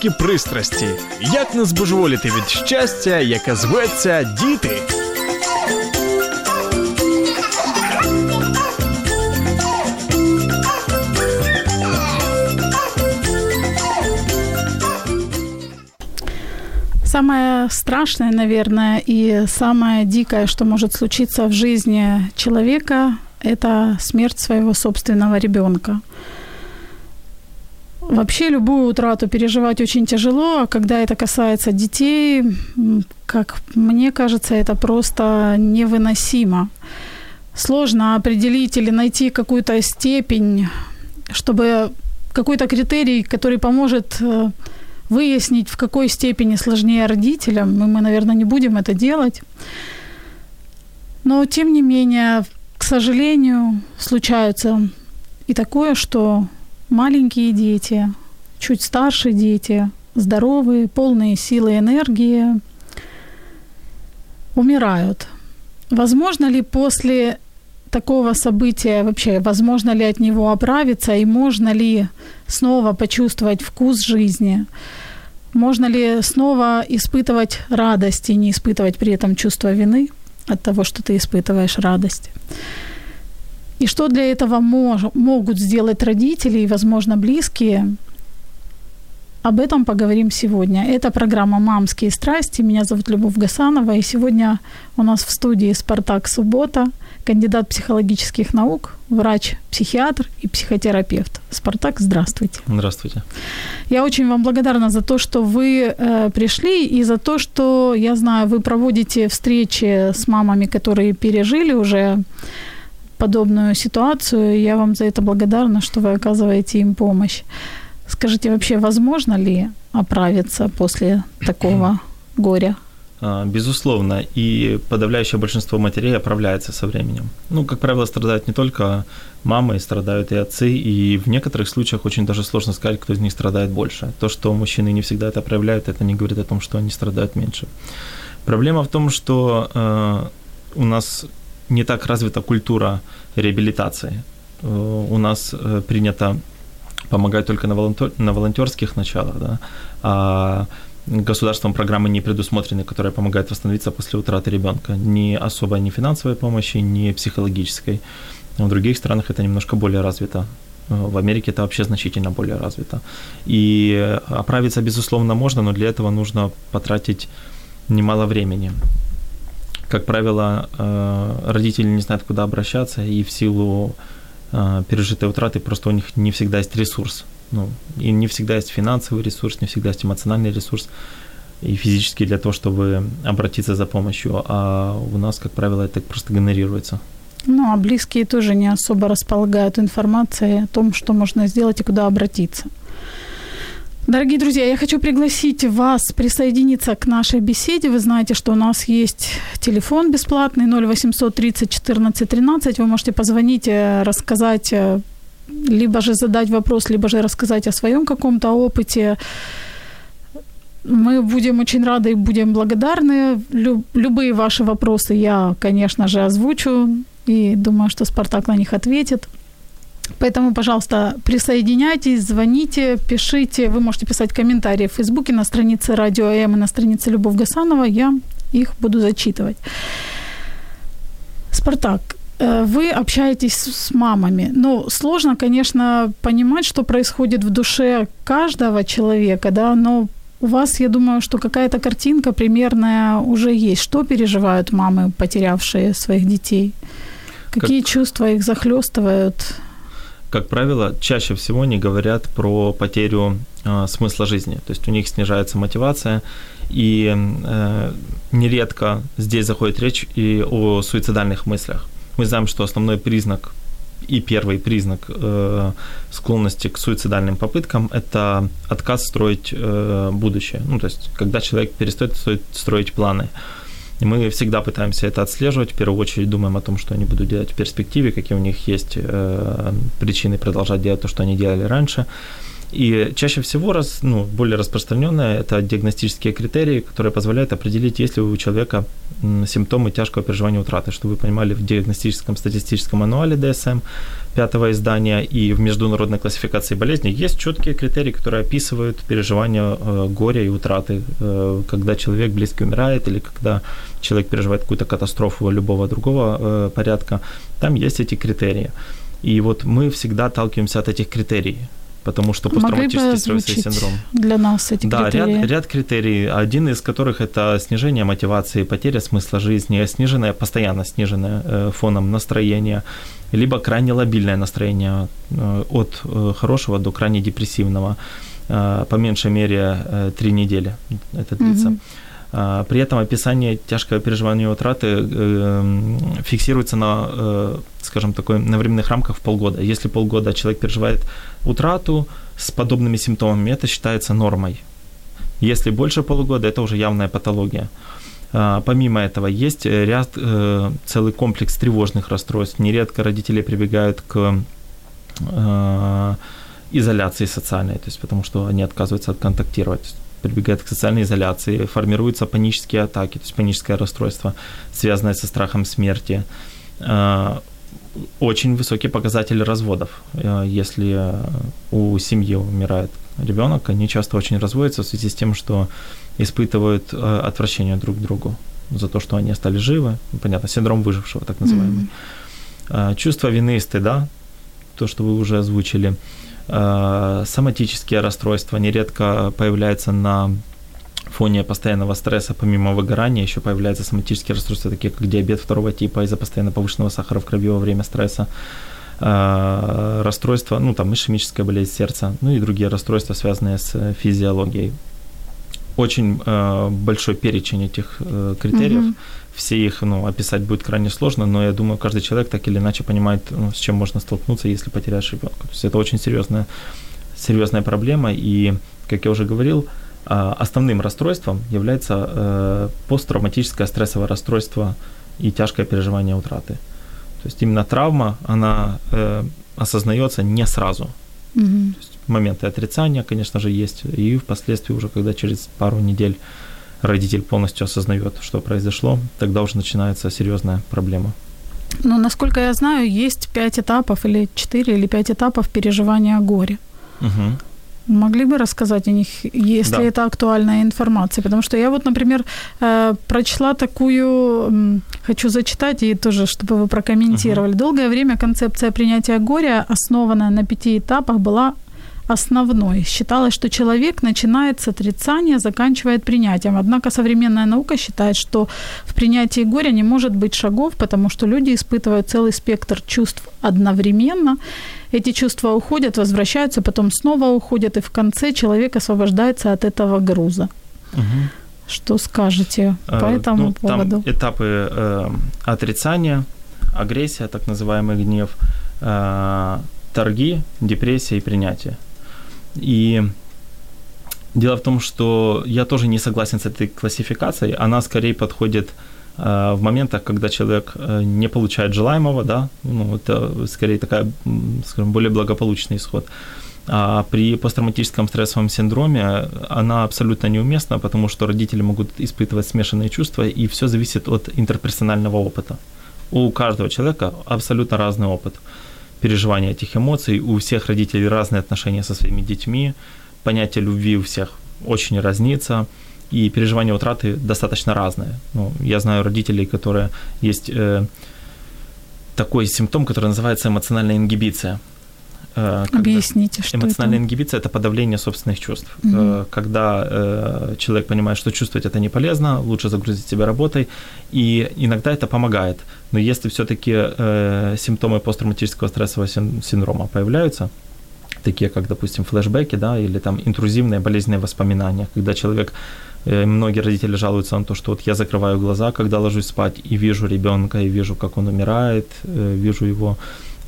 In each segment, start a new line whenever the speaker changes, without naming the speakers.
Мамські пристрасті. Як не збожеволіти від щастя, яке зветься діти.
Самое страшное, наверное, и самое дикое, что может случиться в жизни человека, это смерть своего собственного ребенка. Вообще любую утрату переживать очень тяжело, а когда это касается детей, как мне кажется, это просто невыносимо. Сложно определить или найти какую-то степень, чтобы какой-то критерий, который поможет э, выяснить, в какой степени сложнее родителям, и мы, наверное, не будем это делать. Но, тем не менее, к сожалению, случается и такое, что маленькие дети, чуть старше дети, здоровые, полные силы и энергии, умирают. Возможно ли после такого события вообще, возможно ли от него оправиться и можно ли снова почувствовать вкус жизни? Можно ли снова испытывать радость и не испытывать при этом чувство вины от того, что ты испытываешь радость? И что для этого мож- могут сделать родители и, возможно, близкие? Об этом поговорим сегодня. Это программа «Мамские страсти». Меня зовут Любовь Гасанова. И сегодня у нас в студии Спартак Суббота, кандидат психологических наук, врач-психиатр и психотерапевт. Спартак, здравствуйте.
Здравствуйте.
Я очень вам благодарна за то, что вы э, пришли и за то, что, я знаю, вы проводите встречи с мамами, которые пережили уже подобную ситуацию. Я вам за это благодарна, что вы оказываете им помощь. Скажите, вообще возможно ли оправиться после такого горя?
А, Безусловно, и подавляющее большинство матерей оправляется со временем. Ну, как правило, страдают не только мамы, страдают и отцы, и в некоторых случаях очень даже сложно сказать, кто из них страдает больше. То, что мужчины не всегда это проявляют, это не говорит о том, что они страдают меньше. Проблема в том, что э, у нас не так развита культура реабилитации. Э, у нас э, принято помогать только на, волонтер, на волонтерских началах, да, а государством программы не предусмотрены, которые помогают восстановиться после утраты ребенка. Ни особой ни финансовой помощи, ни психологической. В других странах это немножко более развито. В Америке это вообще значительно более развито. И оправиться, безусловно, можно, но для этого нужно потратить немало времени. Как правило, родители не знают, куда обращаться, и в силу пережитой утраты просто у них не всегда есть ресурс. Ну, и не всегда есть финансовый ресурс, не всегда есть эмоциональный ресурс и физический для того, чтобы обратиться за помощью. А у нас, как правило, это просто генерируется.
Ну, а близкие тоже не особо располагают информацией о том, что можно сделать и куда обратиться. Дорогие друзья, я хочу пригласить вас присоединиться к нашей беседе. Вы знаете, что у нас есть телефон бесплатный 0800 30 14 13. Вы можете позвонить, рассказать, либо же задать вопрос, либо же рассказать о своем каком-то опыте. Мы будем очень рады и будем благодарны. Любые ваши вопросы я, конечно же, озвучу и думаю, что Спартак на них ответит. Поэтому, пожалуйста, присоединяйтесь, звоните, пишите. Вы можете писать комментарии в Фейсбуке на странице Радио М и на странице Любовь Гасанова. Я их буду зачитывать. Спартак, вы общаетесь с мамами. Ну, сложно, конечно, понимать, что происходит в душе каждого человека, да, но у вас, я думаю, что какая-то картинка примерная уже есть. Что переживают мамы, потерявшие своих детей? Какие как... чувства их захлестывают?
Как правило, чаще всего не говорят про потерю э, смысла жизни. То есть у них снижается мотивация, И э, нередко здесь заходит речь и о суицидальных мыслях. Мы знаем, что основной признак и первый признак э, склонности к суицидальным попыткам – это отказ строить э, будущее. Ну, то есть, когда человек перестает строить, строить планы. И мы всегда пытаемся это отслеживать. В первую очередь думаем о том, что они будут делать в перспективе, какие у них есть э, причины продолжать делать то, что они делали раньше. И чаще всего раз, ну, более распространенное это диагностические критерии, которые позволяют определить, есть ли у человека симптомы тяжкого переживания утраты. Чтобы вы понимали, в диагностическом статистическом мануале ДСМ пятого издания и в международной классификации болезней есть четкие критерии, которые описывают переживание э, горя и утраты, э, когда человек близкий умирает или когда человек переживает какую-то катастрофу любого другого э, порядка. Там есть эти критерии. И вот мы всегда отталкиваемся от этих критерий потому что посттравматический стрессовый синдром.
Для нас эти
да,
критерии.
Ряд, ряд критерий, один из которых это снижение мотивации, потеря смысла жизни, сниженное, постоянно сниженное э, фоном настроение, либо крайне лобильное настроение э, от э, хорошего до крайне депрессивного, по меньшей мере три недели это длится. Угу. При этом описание тяжкого переживания утраты э, фиксируется на, э, скажем, такой, на временных рамках в полгода. Если полгода человек переживает утрату с подобными симптомами, это считается нормой. Если больше полугода, это уже явная патология. Помимо этого, есть ряд, э, целый комплекс тревожных расстройств. Нередко родители прибегают к изоляции социальной, то есть потому что они отказываются контактировать прибегает к социальной изоляции, формируются панические атаки, то есть паническое расстройство, связанное со страхом смерти. Э, очень высокий показатель разводов. Э, если у семьи умирает ребенок, они часто очень разводятся в связи с тем, что испытывают э, отвращение друг к другу за то, что они остались живы. Понятно, синдром выжившего, так называемый. Mm-hmm. Чувство вины и стыда, то, что вы уже озвучили – соматические расстройства нередко появляются на фоне постоянного стресса, помимо выгорания, еще появляются соматические расстройства, такие как диабет второго типа из-за постоянно повышенного сахара в крови во время стресса, э, расстройства, ну, там, ишемическая болезнь сердца, ну и другие расстройства, связанные с физиологией. Очень э, большой перечень этих критериев. Mm-hmm все их ну, описать будет крайне сложно, но я думаю, каждый человек так или иначе понимает, ну, с чем можно столкнуться, если потеряешь ребенка. То есть это очень серьезная, серьезная проблема, и, как я уже говорил, а, основным расстройством является э, посттравматическое стрессовое расстройство и тяжкое переживание утраты. То есть именно травма, она э, осознается не сразу. Угу. То есть моменты отрицания, конечно же, есть, и впоследствии уже, когда через пару недель родитель полностью осознает, что произошло, тогда уже начинается серьезная проблема.
Ну, насколько я знаю, есть пять этапов или четыре или пять этапов переживания горя. Угу. Могли бы рассказать о них, если да. это актуальная информация? Потому что я вот, например, э, прочла такую, хочу зачитать и тоже, чтобы вы прокомментировали. Угу. Долгое время концепция принятия горя, основанная на пяти этапах, была основной. Считалось, что человек начинает с отрицания, заканчивает принятием. Однако современная наука считает, что в принятии горя не может быть шагов, потому что люди испытывают целый спектр чувств одновременно. Эти чувства уходят, возвращаются, потом снова уходят, и в конце человек освобождается от этого груза. Угу. Что скажете по э, этому ну, поводу?
Там этапы э, отрицания, агрессия, так называемый гнев, э, торги, депрессия и принятие. И дело в том, что я тоже не согласен с этой классификацией. Она скорее подходит э, в моментах, когда человек э, не получает желаемого, да, ну, это скорее такая, скажем, более благополучный исход. А при посттравматическом стрессовом синдроме она абсолютно неуместна, потому что родители могут испытывать смешанные чувства, и все зависит от интерперсонального опыта. У каждого человека абсолютно разный опыт переживания этих эмоций. У всех родителей разные отношения со своими детьми, понятие любви у всех очень разнится, и переживания утраты достаточно разные. Ну, я знаю родителей, которые есть э, такой симптом, который называется эмоциональная ингибиция.
Э, Объясните, что
Эмоциональная
это?
ингибиция – это подавление собственных чувств. Угу. Когда э, человек понимает, что чувствовать это не полезно, лучше загрузить себя работой, и иногда это помогает. Но если все-таки симптомы посттравматического стрессового синдрома появляются, такие как, допустим, флешбеки, да, или там интрузивные болезненные воспоминания, когда человек многие родители жалуются на то, что вот я закрываю глаза, когда ложусь спать, и вижу ребенка, и вижу, как он умирает, вижу его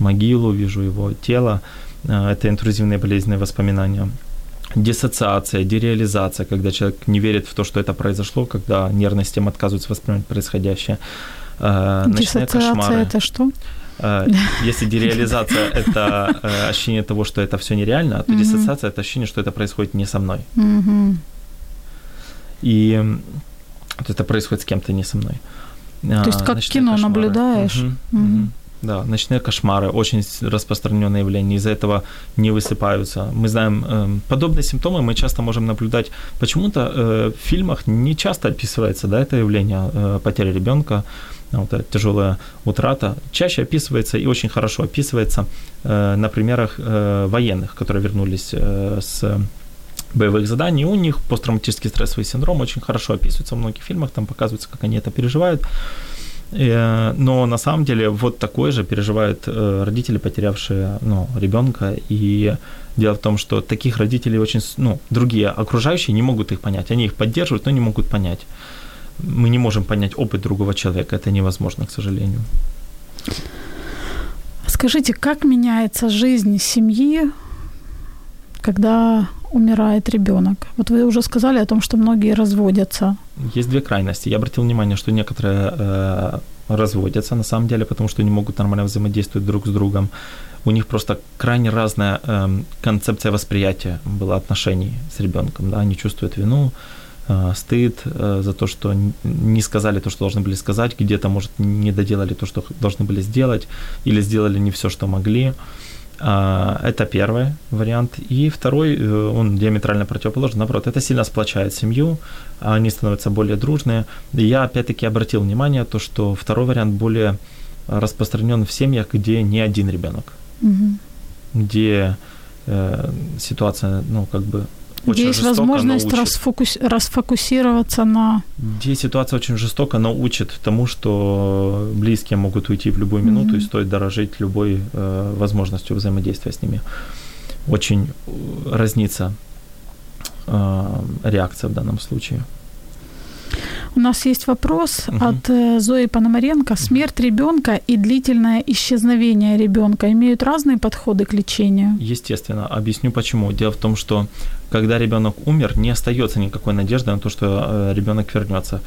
могилу, вижу его тело. Это интрузивные болезненные воспоминания диссоциация, дереализация, когда человек не верит в то, что это произошло, когда нервная система отказывается воспринимать происходящее.
Ночные кошмары. это что?
Если дереализация – это ощущение того, что это все нереально, то диссоциация – это ощущение, что это происходит не со мной. И это происходит с кем-то, не со мной.
То есть как кино наблюдаешь?
Да, ночные кошмары очень распространенное явление, из-за этого не высыпаются. Мы знаем, э, подобные симптомы мы часто можем наблюдать. Почему-то э, в фильмах не часто описывается да, это явление э, потери ребенка, вот эта тяжелая утрата. Чаще описывается и очень хорошо описывается э, на примерах э, военных, которые вернулись э, с боевых заданий, у них посттравматический стрессовый синдром очень хорошо описывается в многих фильмах, там показывается, как они это переживают. Э, но на самом деле вот такое же переживают э, родители, потерявшие ну, ребенка. И дело в том, что таких родителей очень, ну, другие окружающие не могут их понять. Они их поддерживают, но не могут понять. Мы не можем понять опыт другого человека. Это невозможно, к сожалению.
Скажите, как меняется жизнь семьи, когда умирает ребенок? Вот вы уже сказали о том, что многие разводятся.
Есть две крайности. Я обратил внимание, что некоторые э, разводятся на самом деле, потому что не могут нормально взаимодействовать друг с другом. У них просто крайне разная э, концепция восприятия была отношений с ребенком. Да? Они чувствуют вину, э, стыд э, за то, что не сказали то, что должны были сказать, где-то, может, не доделали то, что должны были сделать, или сделали не все, что могли. А, это первый вариант. И второй, э, он диаметрально противоположен. Наоборот, это сильно сплочает семью, они становятся более дружные. И я опять-таки обратил внимание, то, что второй вариант более распространен в семьях, где не один ребенок. Угу. Где э, ситуация, ну, как бы
очень Есть возможность расфокус... расфокусироваться на...
Где ситуация очень жестоко, но учит тому, что близкие могут уйти в любую минуту, mm-hmm. и стоит дорожить любой э, возможностью взаимодействия с ними. Очень э, разнится э, реакция в данном случае.
У нас есть вопрос угу. от э, Зои Пономаренко. Смерть ребенка и длительное исчезновение ребенка имеют разные подходы к лечению?
Естественно. Объясню почему. Дело в том, что когда ребенок умер, не остается никакой надежды на то, что э, ребенок вернется.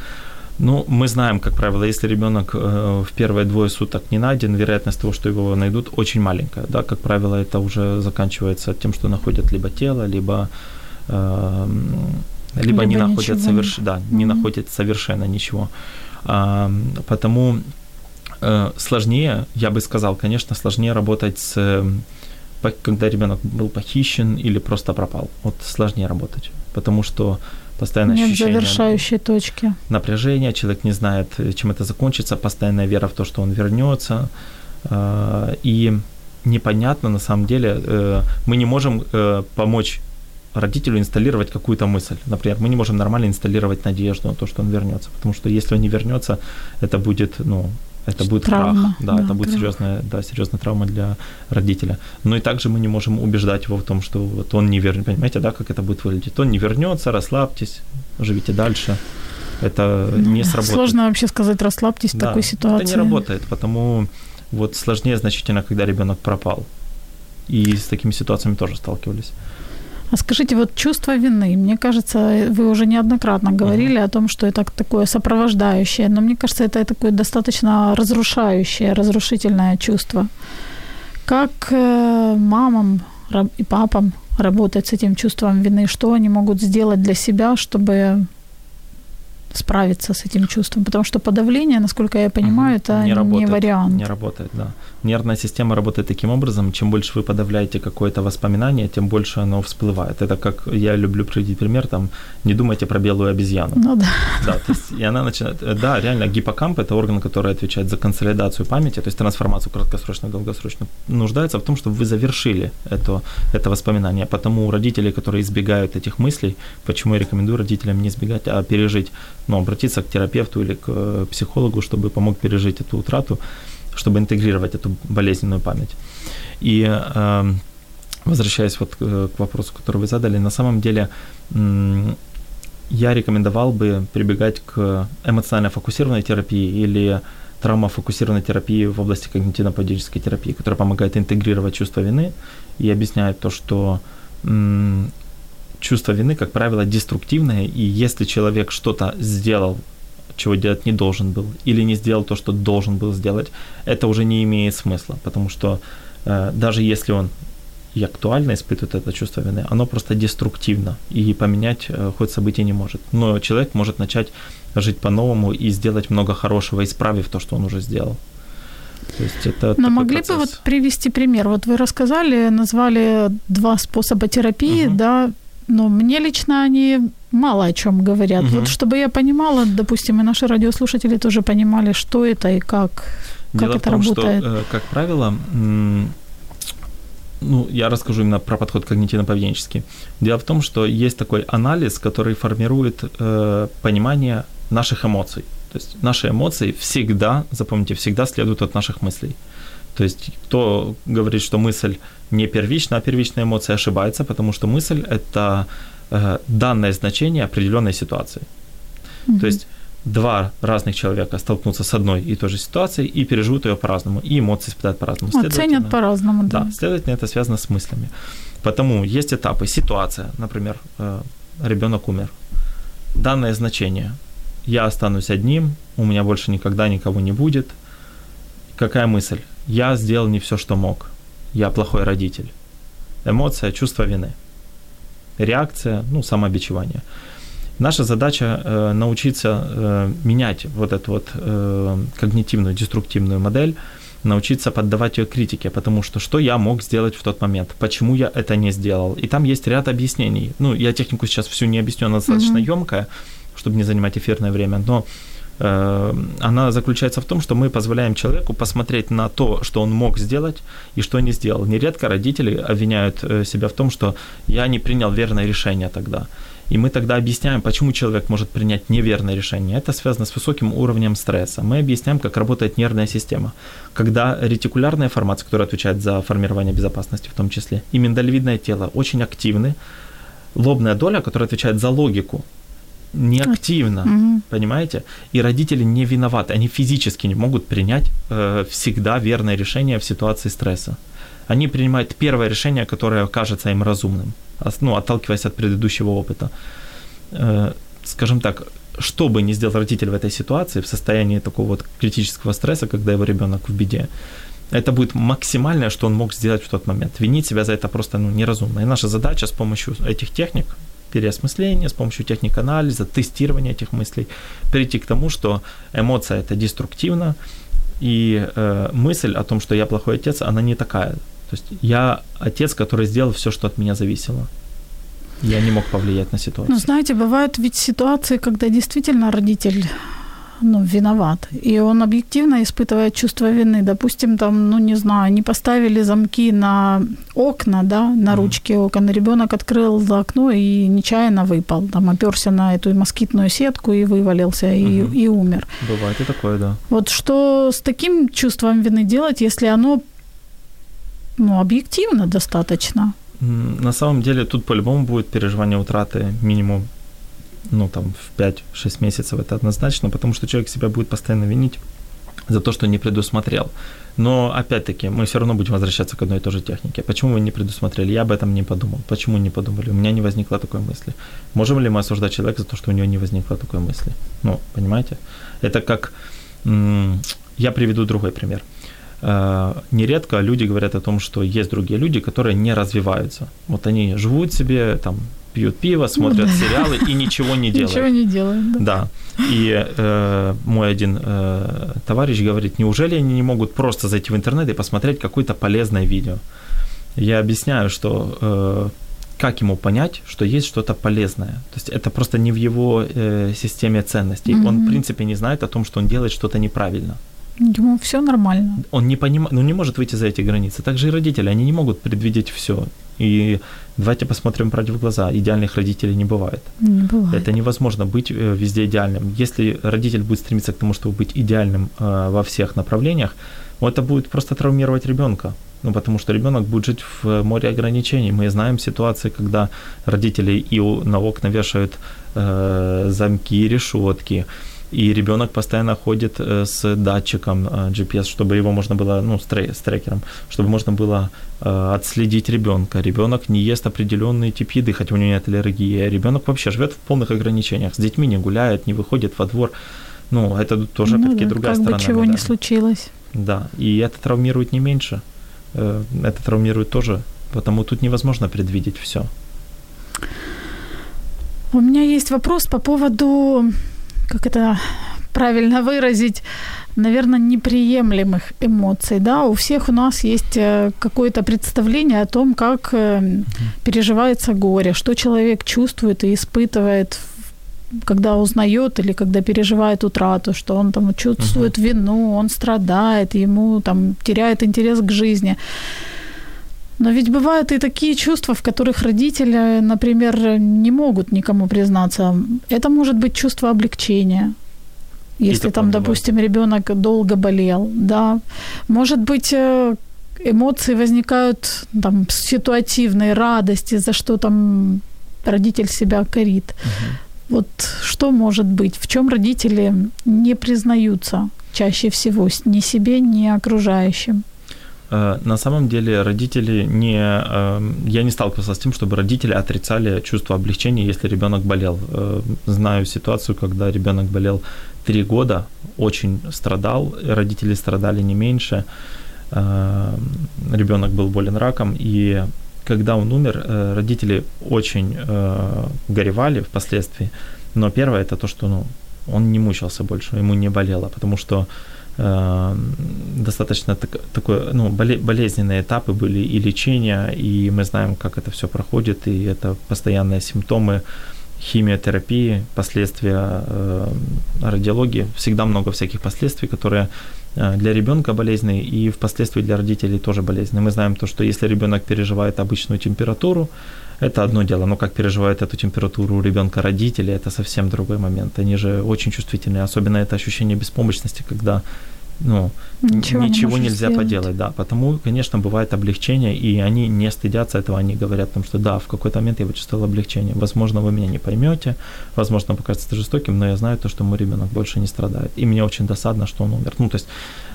Ну, мы знаем, как правило, если ребенок э, в первые двое суток не найден, вероятность того, что его найдут, очень маленькая. Да, как правило, это уже заканчивается тем, что находят либо тело, либо э, либо, не находят, соверш... да, не mm-hmm. находят совершенно ничего. А, потому э, сложнее, я бы сказал, конечно, сложнее работать с когда ребенок был похищен или просто пропал. Вот сложнее работать, потому что постоянно
Нет
ощущение
завершающей точки.
Напряжение, человек не знает, чем это закончится, постоянная вера в то, что он вернется. А, и непонятно, на самом деле, э, мы не можем э, помочь родителю инсталлировать какую-то мысль. Например, мы не можем нормально инсталлировать надежду на то, что он вернется, потому что если он не вернется, это будет, ну, это будет травма, крах, да, да это будет серьезная, да, серьезная травма для родителя. Но и также мы не можем убеждать его в том, что вот он не вернется, понимаете, да, как это будет выглядеть. Он не вернется, расслабьтесь, живите дальше. Это ну, не сработает.
Сложно вообще сказать, расслабьтесь да, в такой ситуации.
Это не работает, потому вот сложнее значительно, когда ребенок пропал. И с такими ситуациями тоже сталкивались.
А скажите, вот чувство вины, мне кажется, вы уже неоднократно говорили uh-huh. о том, что это такое сопровождающее, но мне кажется, это такое достаточно разрушающее, разрушительное чувство. Как э, мамам и папам работать с этим чувством вины? Что они могут сделать для себя, чтобы справиться с этим чувством, потому что подавление, насколько я понимаю, это не, работает, не вариант.
Не работает, да. Нервная система работает таким образом, чем больше вы подавляете какое-то воспоминание, тем больше оно всплывает. Это как я люблю приводить пример, там, не думайте про белую обезьяну.
Ну да.
Да, то есть, и она начинает, э, да, реально, гиппокамп – это орган, который отвечает за консолидацию памяти, то есть трансформацию краткосрочную, долгосрочную, нуждается в том, чтобы вы завершили это, это воспоминание. Потому родители, которые избегают этих мыслей, почему я рекомендую родителям не избегать, а пережить ну, обратиться к терапевту или к э, психологу, чтобы помог пережить эту утрату, чтобы интегрировать эту болезненную память. И э, возвращаясь вот к, к вопросу, который вы задали, на самом деле я рекомендовал бы прибегать к эмоционально-фокусированной терапии или травмофокусированной терапии в области когнитивно-поведенческой терапии, которая помогает интегрировать чувство вины и объясняет то, что чувство вины, как правило, деструктивное, и если человек что-то сделал, чего делать не должен был, или не сделал то, что должен был сделать, это уже не имеет смысла, потому что э, даже если он и актуально испытывает это чувство вины, оно просто деструктивно, и поменять э, ход событий не может. Но человек может начать жить по-новому и сделать много хорошего, исправив то, что он уже сделал.
То есть это Но могли процесс. бы вот привести пример? Вот вы рассказали, назвали два способа терапии, угу. да, но мне лично они мало о чем говорят. Угу. Вот чтобы я понимала, допустим, и наши радиослушатели тоже понимали, что это и как,
Дело
как это
том,
работает.
Что, э, как правило, ну, я расскажу именно про подход когнитивно-поведенческий. Дело в том, что есть такой анализ, который формирует э, понимание наших эмоций. То есть наши эмоции всегда, запомните, всегда следуют от наших мыслей. То есть кто говорит, что мысль не первична, а первичная эмоция ошибается, потому что мысль – это э, данное значение определенной ситуации. Mm-hmm. То есть два разных человека столкнутся с одной и той же ситуацией и переживут ее по-разному, и эмоции испытают по-разному.
Оценят по-разному, да.
Да, следовательно, это связано с мыслями. Потому есть этапы. Ситуация, например, э, ребенок умер. Данное значение. Я останусь одним, у меня больше никогда никого не будет. Какая мысль? Я сделал не все, что мог. Я плохой родитель. Эмоция, чувство вины. Реакция, ну, самобичевание. Наша задача э, научиться э, менять вот эту вот э, когнитивную, деструктивную модель, научиться поддавать ее критике, потому что что я мог сделать в тот момент, почему я это не сделал. И там есть ряд объяснений. Ну, я технику сейчас всю не объясню, она достаточно mm-hmm. емкая, чтобы не занимать эфирное время, но она заключается в том, что мы позволяем человеку посмотреть на то, что он мог сделать и что не сделал. Нередко родители обвиняют э, себя в том, что я не принял верное решение тогда. И мы тогда объясняем, почему человек может принять неверное решение. Это связано с высоким уровнем стресса. Мы объясняем, как работает нервная система. Когда ретикулярная формация, которая отвечает за формирование безопасности в том числе, и миндалевидное тело очень активны, лобная доля, которая отвечает за логику, неактивно, угу. понимаете? И родители не виноваты, они физически не могут принять э, всегда верное решение в ситуации стресса. Они принимают первое решение, которое кажется им разумным ну, отталкиваясь от предыдущего опыта. Э, скажем так, что бы ни сделал родитель в этой ситуации, в состоянии такого вот критического стресса, когда его ребенок в беде, это будет максимальное, что он мог сделать в тот момент. Винить себя за это просто ну, неразумно. И наша задача с помощью этих техник, переосмысления, с помощью техник анализа, тестирования этих мыслей, перейти к тому, что эмоция это деструктивно, и э, мысль о том, что я плохой отец, она не такая. То есть я отец, который сделал все, что от меня зависело. Я не мог повлиять на ситуацию.
Ну, знаете, бывают ведь ситуации, когда действительно родитель ну, виноват. И он объективно испытывает чувство вины. Допустим, там, ну, не знаю, не поставили замки на окна, да, на ручки окон. Ребенок открыл окно и нечаянно выпал. Там оперся на эту москитную сетку и вывалился, mm и, и умер.
Бывает и такое, да.
Вот что с таким чувством вины делать, если оно ну, объективно достаточно.
На самом деле тут по-любому будет переживание утраты минимум ну, там, в 5-6 месяцев, это однозначно, потому что человек себя будет постоянно винить за то, что не предусмотрел. Но, опять-таки, мы все равно будем возвращаться к одной и той же технике. Почему вы не предусмотрели? Я об этом не подумал. Почему не подумали? У меня не возникло такой мысли. Можем ли мы осуждать человека за то, что у него не возникло такой мысли? Ну, понимаете? Это как... Я приведу другой пример. Э, нередко люди говорят о том, что есть другие люди, которые не развиваются. Вот они живут себе, там, пьют пиво, смотрят сериалы и ничего не делают.
Ничего не делают.
Да. да. И э, мой один э, товарищ говорит, неужели они не могут просто зайти в интернет и посмотреть какое-то полезное видео? Я объясняю, что э, как ему понять, что есть что-то полезное. То есть это просто не в его э, системе ценностей. Mm-hmm. Он, в принципе, не знает о том, что он делает что-то неправильно.
Ему все нормально.
Он не понимает, ну не может выйти за эти границы. Также и родители, они не могут предвидеть все. И давайте посмотрим правде в глаза. Идеальных родителей не бывает.
Не бывает.
Это невозможно быть э, везде идеальным. Если родитель будет стремиться к тому, чтобы быть идеальным э, во всех направлениях, это будет просто травмировать ребенка. Ну, потому что ребенок будет жить в море ограничений. Мы знаем ситуации, когда родители и на окна вешают э, замки, решетки, и ребенок постоянно ходит э, с датчиком э, GPS, чтобы его можно было, ну, с, трек, с трекером, чтобы можно было э, отследить ребенка. Ребенок не ест определенный тип еды, хотя у него нет аллергии. Ребенок вообще живет в полных ограничениях. С детьми не гуляет, не выходит во двор. Ну, это тоже,
ну,
опять-таки,
да,
другая
как
сторона.
бы чего
медали.
не случилось.
Да, и это травмирует не меньше. Это травмирует тоже, потому тут невозможно предвидеть все.
У меня есть вопрос по поводу, как это правильно выразить, наверное, неприемлемых эмоций. Да? У всех у нас есть э, какое-то представление о том, как mm-hmm. переживается горе, что человек чувствует и испытывает когда узнает или когда переживает утрату, что он там чувствует uh-huh. вину, он страдает, ему там теряет интерес к жизни. Но ведь бывают и такие чувства, в которых родители, например, не могут никому признаться. Это может быть чувство облегчения, если там, допустим, ребенок долго болел, да. Может быть, э, эмоции возникают там ситуативной радости, за что там родитель себя корит. Uh-huh. Вот что может быть? В чем родители не признаются чаще всего ни себе, ни окружающим?
На самом деле родители не... Я не сталкивался с тем, чтобы родители отрицали чувство облегчения, если ребенок болел. Знаю ситуацию, когда ребенок болел три года, очень страдал, родители страдали не меньше. Ребенок был болен раком, и когда он умер, э, родители очень э, горевали впоследствии, но первое это то, что ну, он не мучился больше, ему не болело, потому что э, достаточно так, такое, ну, боле, болезненные этапы были и лечения, и мы знаем, как это все проходит, и это постоянные симптомы химиотерапии, последствия э, радиологии, всегда много всяких последствий, которые э, для ребенка болезненные и впоследствии для родителей тоже болезненные. Мы знаем то, что если ребенок переживает обычную температуру, это одно дело, но как переживает эту температуру у ребенка родители, это совсем другой момент. Они же очень чувствительные, особенно это ощущение беспомощности, когда ну, ничего, ничего не нельзя сделать. поделать, да. Потому, конечно, бывает облегчение, и они не стыдятся этого, они говорят о том, что да, в какой-то момент я почувствовал облегчение. Возможно, вы меня не поймете, возможно, покажется жестоким, но я знаю то, что мой ребенок больше не страдает. И мне очень досадно, что он умер. Ну, то есть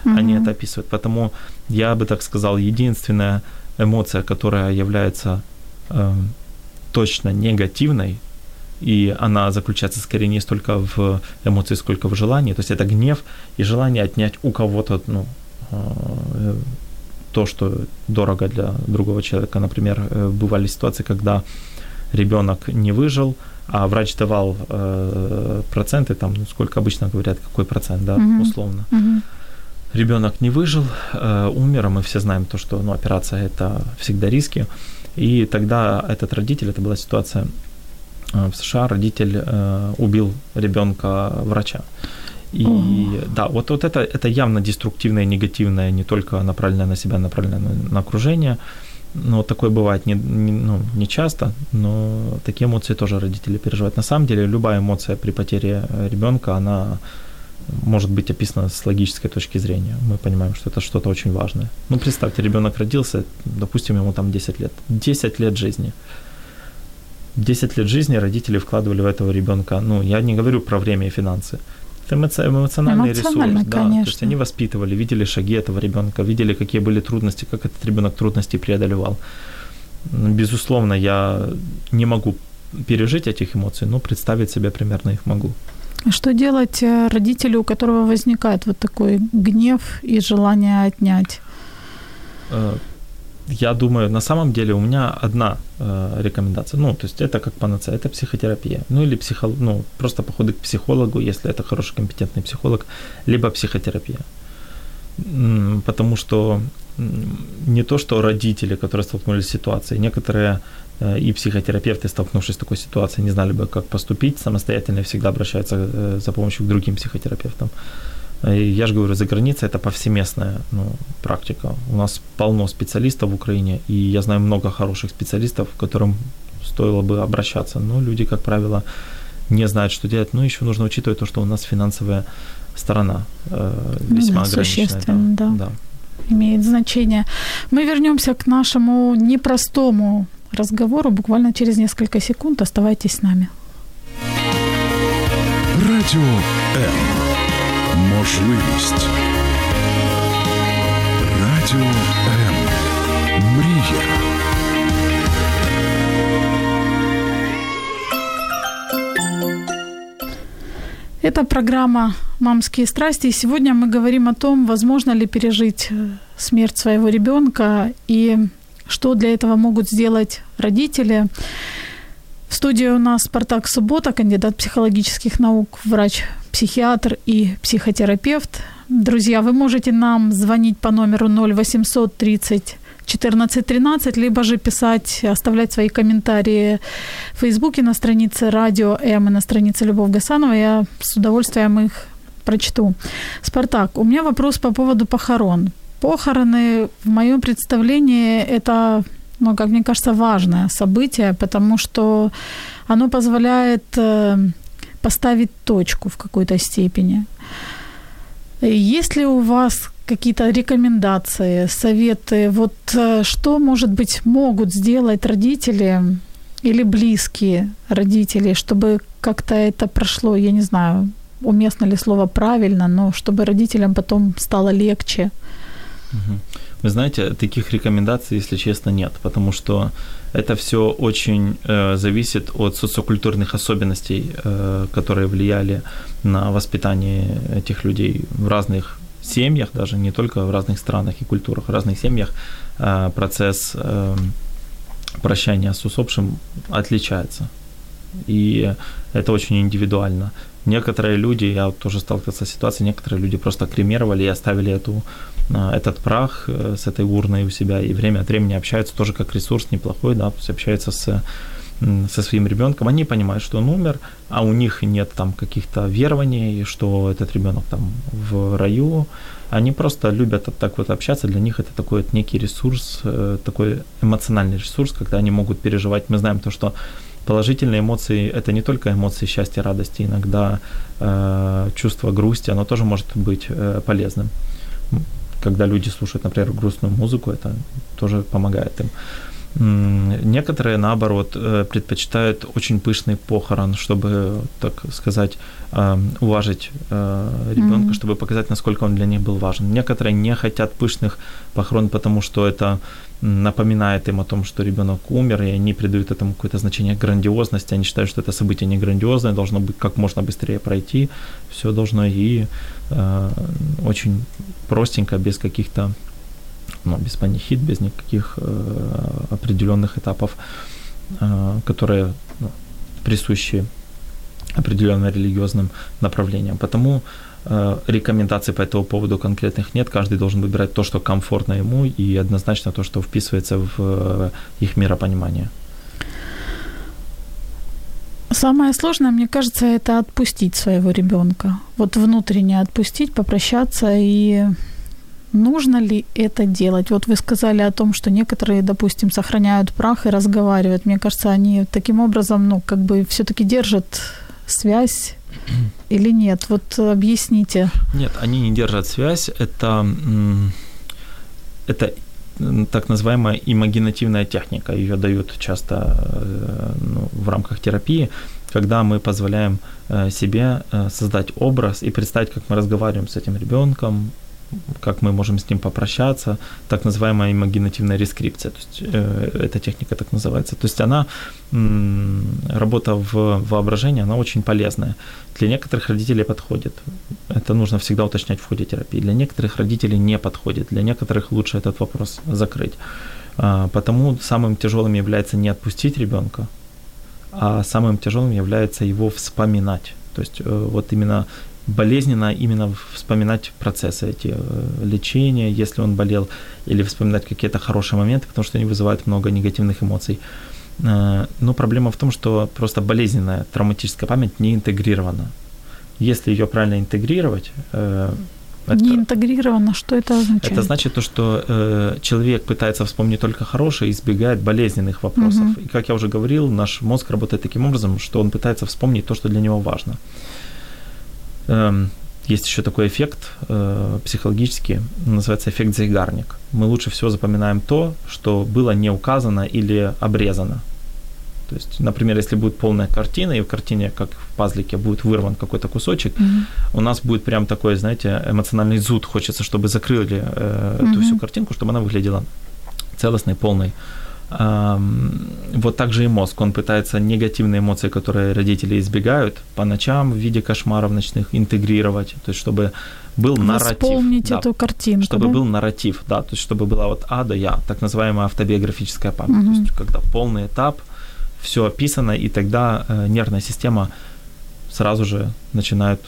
mm-hmm. они это описывают. Поэтому я бы так сказал, единственная эмоция, которая является э, точно негативной, и она заключается скорее не столько в эмоции, сколько в желании. То есть это гнев и желание отнять у кого-то ну, э, то, что дорого для другого человека. Например, э, бывали ситуации, когда ребенок не выжил, а врач давал э, проценты, там, ну, сколько обычно говорят, какой процент, да, mm-hmm. условно. Mm-hmm. Ребенок не выжил, э, умер, а мы все знаем то, что ну, операция это всегда риски. И тогда этот родитель, это была ситуация, Э, в США родитель э, убил ребенка врача. И угу. да, вот, вот это, это явно деструктивное, негативное, не только направленное на себя, направленное на, на окружение. Но такое бывает не, не, ну, не часто, но такие эмоции тоже родители переживают. На самом деле любая эмоция при потере ребенка, она может быть описана с логической точки зрения. Мы понимаем, что это что-то очень важное. Ну, представьте, ребенок родился, допустим, ему там 10 лет. 10 лет жизни. 10 лет жизни родители вкладывали в этого ребенка. Ну, я не говорю про время и финансы. Это эмоциональный ресурс. Да. То есть они воспитывали, видели шаги этого ребенка, видели, какие были трудности, как этот ребенок трудности преодолевал. Безусловно, я не могу пережить этих эмоций, но представить себе примерно их могу.
Что делать э, родителю, у которого возникает вот такой гнев и желание отнять?
Э, я думаю, на самом деле у меня одна э, рекомендация. Ну, то есть это как панацея, это психотерапия. Ну, или психо, ну, просто походы к психологу, если это хороший компетентный психолог, либо психотерапия. Потому что не то, что родители, которые столкнулись с ситуацией, некоторые и психотерапевты, столкнувшись с такой ситуацией, не знали бы, как поступить самостоятельно и всегда обращаются э, за помощью к другим психотерапевтам. Я же говорю, за границей это повсеместная ну, практика. У нас полно специалистов в Украине, и я знаю много хороших специалистов, к которым стоило бы обращаться. Но люди, как правило, не знают, что делать. Ну, еще нужно учитывать то, что у нас финансовая сторона э, весьма
да,
ограниченная. Да,
да.
да.
имеет значение. Мы вернемся к нашему непростому разговору буквально через несколько секунд. Оставайтесь с нами.
Радіо М. Можливість. Радіо М. Мрія.
Это программа «Мамские страсти». И сегодня мы говорим о том, возможно ли пережить э, смерть своего ребенка и что для этого могут сделать родители. В студии у нас Спартак Суббота, кандидат психологических наук, врач-психиатр и психотерапевт. Друзья, вы можете нам звонить по номеру 0800 30 14 13, либо же писать, оставлять свои комментарии в Фейсбуке на странице Радио М и на странице Любовь Гасанова. Я с удовольствием их прочту. Спартак, у меня вопрос по поводу похорон. Похороны, в моем представлении, это, ну, как мне кажется, важное событие, потому что оно позволяет э, поставить точку в какой-то степени. Есть ли у вас какие-то рекомендации, советы, вот э, что, может быть, могут сделать родители или близкие родители, чтобы как-то это прошло, я не знаю, уместно ли слово правильно, но чтобы родителям потом стало легче?
Вы знаете, таких рекомендаций, если честно, нет, потому что это все очень э, зависит от социокультурных особенностей, э, которые влияли на воспитание этих людей в разных семьях, даже не только в разных странах и культурах, в разных семьях э, процесс э, прощания с усопшим отличается. И это очень индивидуально. Некоторые люди, я тоже сталкивался с ситуацией, некоторые люди просто кремировали и оставили эту, э, этот прах с этой урной у себя, и время от времени общаются тоже как ресурс неплохой, да, то есть общаются с со своим ребенком, они понимают, что он умер, а у них нет там каких-то верований, что этот ребенок там в раю. Они просто любят так вот общаться, для них это такой вот некий ресурс, э, такой эмоциональный ресурс, когда они могут переживать. Мы знаем то, что положительные эмоции это не только эмоции счастья, радости, иногда э, чувство грусти, оно тоже может быть э, полезным. Когда люди слушают, например, грустную музыку, это тоже помогает им. Некоторые, наоборот, э, предпочитают очень пышный похорон, чтобы, так сказать, эм, уважить э, ребенка, mm-hmm. чтобы показать, насколько он для них был важен. Некоторые не хотят пышных похорон, потому что это напоминает им о том, что ребенок умер, и они придают этому какое-то значение грандиозности. Они считают, что это событие не грандиозное, должно быть как можно быстрее пройти. Все должно и э, очень простенько, без каких-то ну, без панихид, без никаких э, определенных этапов, э, которые ну, присущи определенным религиозным направлениям. Потому рекомендаций по этому поводу конкретных нет. Каждый должен выбирать то, что комфортно ему, и однозначно то, что вписывается в э, их миропонимание.
Самое сложное, мне кажется, это отпустить своего ребенка. Вот внутренне отпустить, попрощаться и Нужно ли это делать? Вот вы сказали о том, что некоторые, допустим, сохраняют прах и разговаривают. Мне кажется, они таким образом, ну, как бы все-таки держат связь или нет? Вот объясните.
Нет, они не держат связь. Это, это так называемая имагинативная техника. Ее дают часто э, ну, в рамках терапии, когда мы позволяем э, себе э, создать образ и представить, как мы разговариваем с этим ребенком, как мы можем с ним попрощаться, так называемая имагинативная рескрипция, то есть э, эта техника так называется. То есть она, м, работа в воображении, она очень полезная. Для некоторых родителей подходит. Это нужно всегда уточнять в ходе терапии. Для некоторых родителей не подходит. Для некоторых лучше этот вопрос закрыть. А, потому самым тяжелым является не отпустить ребенка, а самым тяжелым является его вспоминать. То есть э, вот именно болезненно именно вспоминать процессы эти э, лечения, если он болел, или вспоминать какие-то хорошие моменты, потому что они вызывают много негативных эмоций. Э, но проблема в том, что просто болезненная травматическая память не интегрирована. Если ее правильно интегрировать,
э, это, не интегрировано, что это означает?
Это значит то, что э, человек пытается вспомнить только хорошее и избегает болезненных вопросов. Угу. И как я уже говорил, наш мозг работает таким образом, что он пытается вспомнить то, что для него важно. Есть еще такой эффект э, психологический, называется эффект Зайгарник. Мы лучше всего запоминаем то, что было не указано или обрезано. То есть, например, если будет полная картина, и в картине, как в пазлике, будет вырван какой-то кусочек, mm-hmm. у нас будет прям такой, знаете, эмоциональный зуд. Хочется, чтобы закрыли э, mm-hmm. эту всю картинку, чтобы она выглядела целостной, полной. Вот так же и мозг. Он пытается негативные эмоции, которые родители избегают, по ночам в виде кошмаров ночных интегрировать, то есть чтобы был нарратив.
Вспомнить да, эту картинку,
Чтобы да? был нарратив, да, то есть чтобы была вот А до Я, так называемая автобиографическая память, угу. то есть когда полный этап, все описано, и тогда э, нервная система сразу же начинает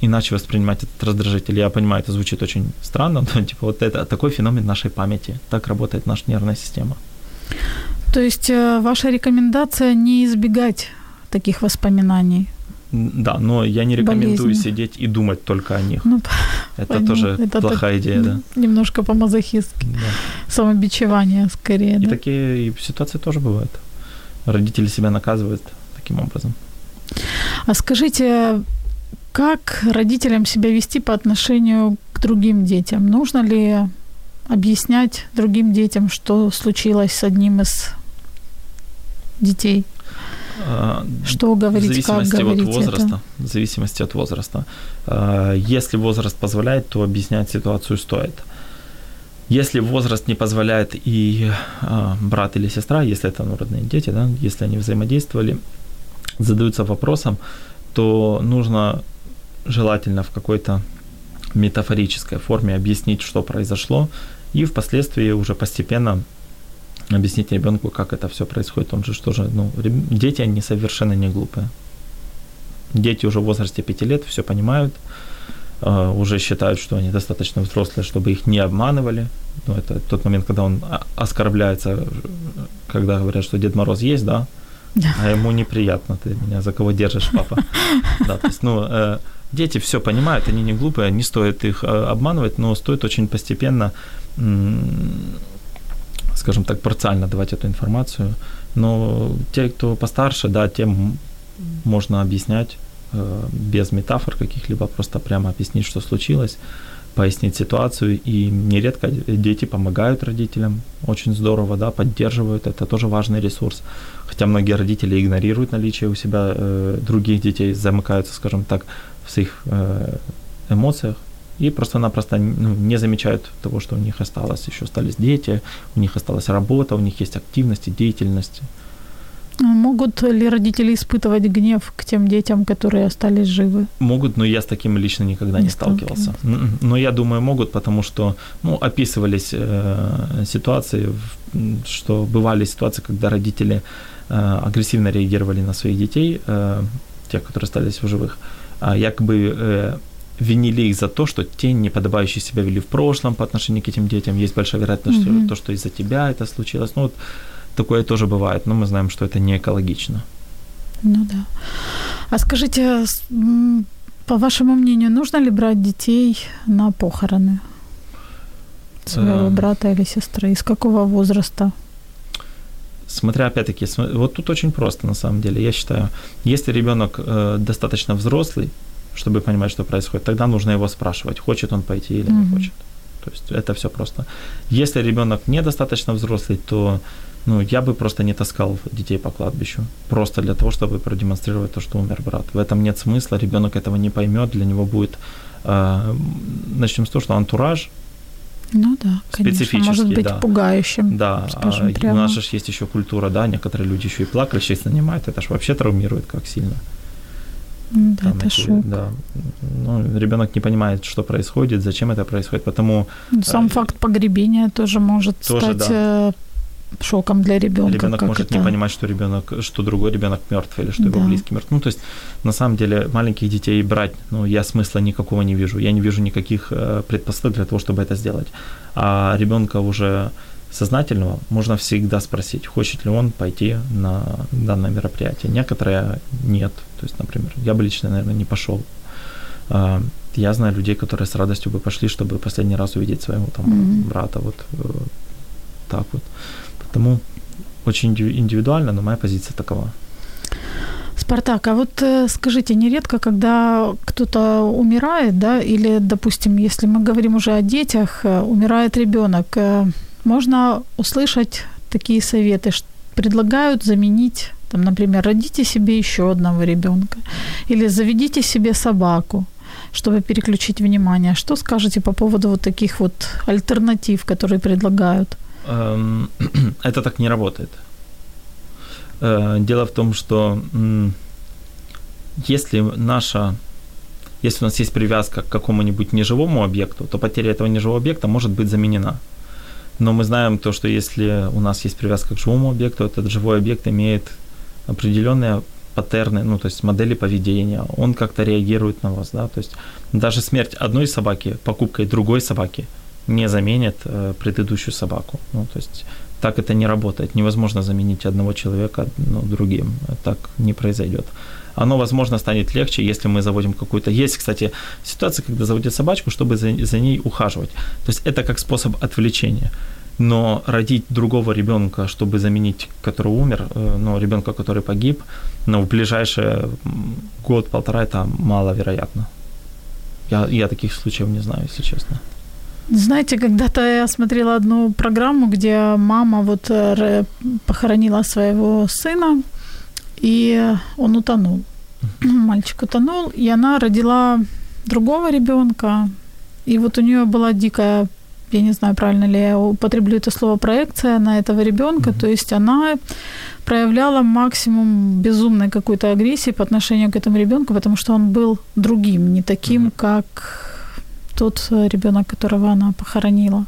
иначе воспринимать этот раздражитель. Я понимаю, это звучит очень странно, но типа вот это такой феномен нашей памяти. Так работает наша нервная система.
То есть э, ваша рекомендация не избегать таких воспоминаний?
Да, но я не рекомендую болезни. сидеть и думать только о них. Ну, это понятно. тоже это плохая идея, да.
Немножко по-мазохистски. Да. Самобичевание скорее.
И да? такие ситуации тоже бывают. Родители себя наказывают таким образом.
А скажите, как родителям себя вести по отношению к другим детям? Нужно ли объяснять другим детям, что случилось с одним из детей? А, что говорить, в зависимости как говорить
от возраста, это? В зависимости от возраста. А, если возраст позволяет, то объяснять ситуацию стоит. Если возраст не позволяет и а, брат или сестра, если это ну, родные дети, да, если они взаимодействовали, задаются вопросом, то нужно желательно в какой-то метафорической форме объяснить, что произошло, и впоследствии уже постепенно объяснить ребенку, как это все происходит. Он же что же, ну, дети, они совершенно не глупые. Дети уже в возрасте 5 лет все понимают, а, уже считают, что они достаточно взрослые, чтобы их не обманывали. Ну, это тот момент, когда он оскорбляется, когда говорят, что Дед Мороз есть, да, а ему неприятно, ты меня за кого держишь, папа. Да, то есть, ну, э, дети все понимают, они не глупые, не стоит их э, обманывать, но стоит очень постепенно скажем так, парциально давать эту информацию. Но те, кто постарше, да, тем можно объяснять э, без метафор каких-либо, просто прямо объяснить, что случилось, пояснить ситуацию. И нередко дети помогают родителям, очень здорово, да, поддерживают, это тоже важный ресурс. Хотя многие родители игнорируют наличие у себя э, других детей, замыкаются, скажем так, в своих э, эмоциях, и просто-напросто ну, не замечают того, что у них осталось, еще остались дети, у них осталась работа, у них есть активность и деятельность.
А могут ли родители испытывать гнев к тем детям, которые остались живы?
Могут, но я с таким лично никогда не, не сталкивался. Но я думаю, могут, потому что ну, описывались э, ситуации, что бывали ситуации, когда родители э, агрессивно реагировали на своих детей, э, тех, которые остались в живых, а якобы э, винили их за то, что те неподобающе себя вели в прошлом по отношению к этим детям. Есть большая вероятность, mm-hmm. что то, что из-за тебя это случилось. Ну, вот такое тоже бывает, но мы знаем, что это не экологично.
Ну да. А скажите, по вашему мнению, нужно ли брать детей на похороны своего эм... брата или сестры? Из какого возраста?
Смотря опять-таки, вот тут очень просто на самом деле. Я считаю, если ребенок э, достаточно взрослый, чтобы понимать, что происходит. Тогда нужно его спрашивать, хочет он пойти или mm-hmm. не хочет. То есть это все просто. Если ребенок недостаточно взрослый, то ну, я бы просто не таскал детей по кладбищу. Просто для того, чтобы продемонстрировать то, что умер брат. В этом нет смысла, ребенок этого не поймет, для него будет... Э, начнем с того, что антураж
ну да, конечно, может быть
да.
пугающим.
Да, а у нас же есть еще культура, да, некоторые люди еще и плакальщик нанимают, это же вообще травмирует как сильно.
Да, Там это эти, шок.
Да. Ну, ребенок не понимает, что происходит, зачем это происходит, потому...
Сам э, факт погребения тоже может тоже, стать да. Э, шоком для ребенка.
Ребенок может это... не понимать, что ребенок, что другой ребенок мертв или что да. его близкий мертв. Ну, то есть, на самом деле, маленьких детей брать, ну, я смысла никакого не вижу. Я не вижу никаких э, предпосылок для того, чтобы это сделать. А ребенка уже сознательного можно всегда спросить, хочет ли он пойти на данное мероприятие. Некоторые нет. То есть, например, я бы лично, наверное, не пошел. А, я знаю людей, которые с радостью бы пошли, чтобы последний раз увидеть своего там mm-hmm. брата. Вот э, так вот. Потому очень индивидуально, но моя позиция такова.
Спартак, а вот э, скажите, нередко, когда кто-то умирает, да, или, допустим, если мы говорим уже о детях, э, умирает ребенок, можно услышать такие советы, что предлагают заменить, там, например, родите себе еще одного ребенка, или заведите себе собаку, чтобы переключить внимание. Что скажете по поводу вот таких вот альтернатив, которые предлагают?
Эм, Это так не работает. Э, Дело в том, что если наша если у нас есть привязка к какому-нибудь неживому объекту, то потеря этого неживого объекта может быть заменена. Но мы знаем то, что если у нас есть привязка к живому объекту, этот живой объект имеет определенные паттерны, ну, то есть модели поведения, он как-то реагирует на вас, да, то есть даже смерть одной собаки покупкой другой собаки не заменит э, предыдущую собаку, ну, то есть так это не работает, невозможно заменить одного человека ну, другим, так не произойдет. Оно, возможно, станет легче, если мы заводим какую-то... Есть, кстати, ситуация, когда заводят собачку, чтобы за, за ней ухаживать. То есть это как способ отвлечения. Но родить другого ребенка, чтобы заменить, который умер, ну, ребенка, который погиб, ну, в ближайший м, год-полтора это маловероятно. Я, я таких случаев не знаю, если честно.
Знаете, когда-то я смотрела одну программу, где мама вот э, похоронила своего сына, и он утонул. Мальчик утонул, и она родила другого ребенка. И вот у нее была дикая, я не знаю, правильно ли я употреблю это слово, проекция на этого ребенка.
Мгм.
То есть она проявляла максимум безумной какой-то агрессии по отношению к этому ребенку, потому что он был другим, не таким,
Мгм.
как тот ребенок, которого она похоронила.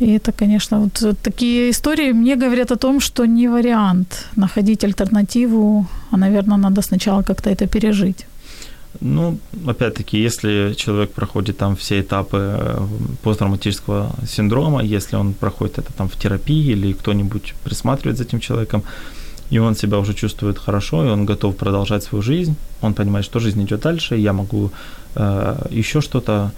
И это, конечно, вот такие истории мне говорят о том, что не вариант находить альтернативу, а, наверное, надо сначала как-то это пережить.
Ну, опять-таки, если человек проходит там все этапы э, посттравматического синдрома, если он проходит это там в терапии или кто-нибудь присматривает за этим человеком, и он себя уже чувствует хорошо, и он готов продолжать свою жизнь, он понимает, что жизнь идет дальше, я могу э, еще что-то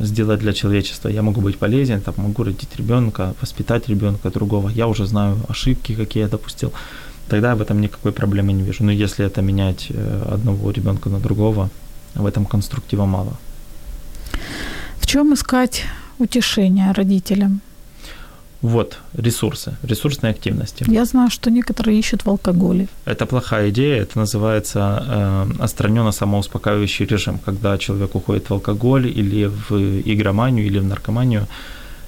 сделать для человечества, я могу быть полезен, там, могу родить ребенка, воспитать ребенка другого, я уже знаю ошибки, какие я допустил, тогда я в этом никакой проблемы не вижу. Но если это менять э, одного ребенка на другого, в этом конструктива мало.
В чем искать утешение родителям?
Вот ресурсы, ресурсные активности.
Я знаю, что некоторые ищут в алкоголе.
Это плохая идея, это называется э, отстраненно самоуспокаивающий режим, когда человек уходит в алкоголь или в игроманию, или в наркоманию,